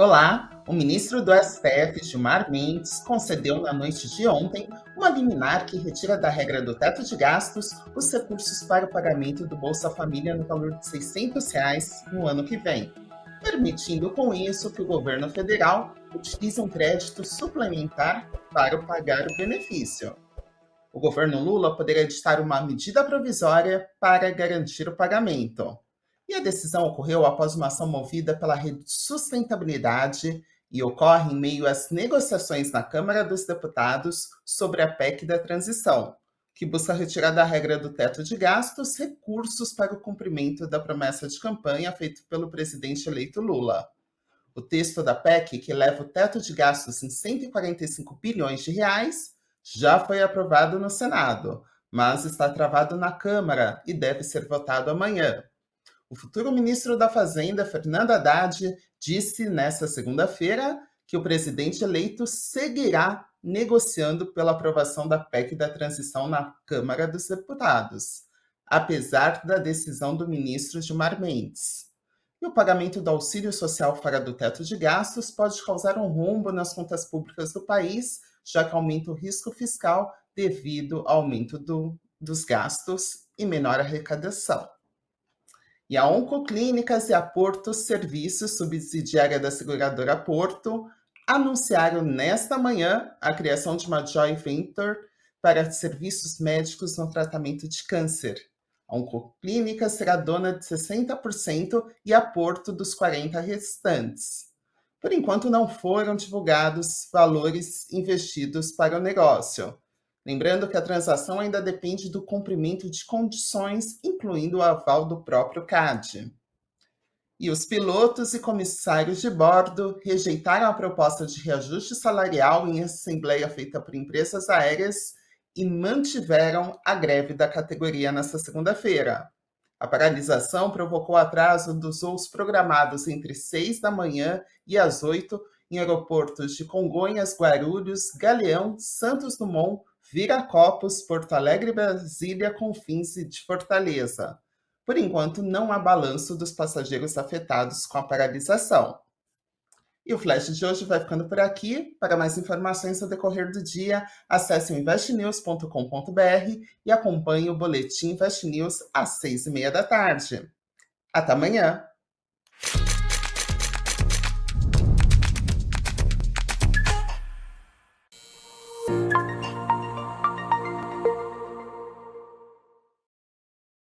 Olá! O ministro do STF, Gilmar Mendes, concedeu na noite de ontem uma liminar que retira da regra do teto de gastos os recursos para o pagamento do Bolsa Família no valor de 600 reais no ano que vem, permitindo com isso que o governo federal utilize um crédito suplementar para pagar o benefício. O governo Lula poderá editar uma medida provisória para garantir o pagamento. E a decisão ocorreu após uma ação movida pela Rede de Sustentabilidade e ocorre em meio às negociações na Câmara dos Deputados sobre a PEC da transição, que busca retirar da regra do teto de gastos recursos para o cumprimento da promessa de campanha feita pelo presidente eleito Lula. O texto da PEC, que leva o teto de gastos em 145 bilhões de reais, já foi aprovado no Senado, mas está travado na Câmara e deve ser votado amanhã. O futuro ministro da Fazenda, Fernando Haddad, disse nesta segunda-feira que o presidente eleito seguirá negociando pela aprovação da PEC da transição na Câmara dos Deputados, apesar da decisão do ministro Gilmar Mendes. E o pagamento do auxílio social fora do teto de gastos pode causar um rombo nas contas públicas do país, já que aumenta o risco fiscal devido ao aumento do, dos gastos e menor arrecadação. E a Oncoclínicas e a Porto Serviços, subsidiária da seguradora Porto, anunciaram nesta manhã a criação de uma joint venture para serviços médicos no tratamento de câncer. A Oncoclínica será dona de 60% e a Porto dos 40% restantes. Por enquanto, não foram divulgados valores investidos para o negócio. Lembrando que a transação ainda depende do cumprimento de condições, incluindo o aval do próprio CAD. E os pilotos e comissários de bordo rejeitaram a proposta de reajuste salarial em assembleia feita por empresas aéreas e mantiveram a greve da categoria nesta segunda-feira. A paralisação provocou atraso dos voos programados entre 6 da manhã e as 8 em aeroportos de Congonhas, Guarulhos, Galeão, Santos Dumont, Viracopos, Porto Alegre e Brasília com fins de Fortaleza. Por enquanto, não há balanço dos passageiros afetados com a paralisação. E o Flash de hoje vai ficando por aqui. Para mais informações no decorrer do dia, acesse o investnews.com.br e acompanhe o Boletim Invest News às seis e meia da tarde. Até amanhã!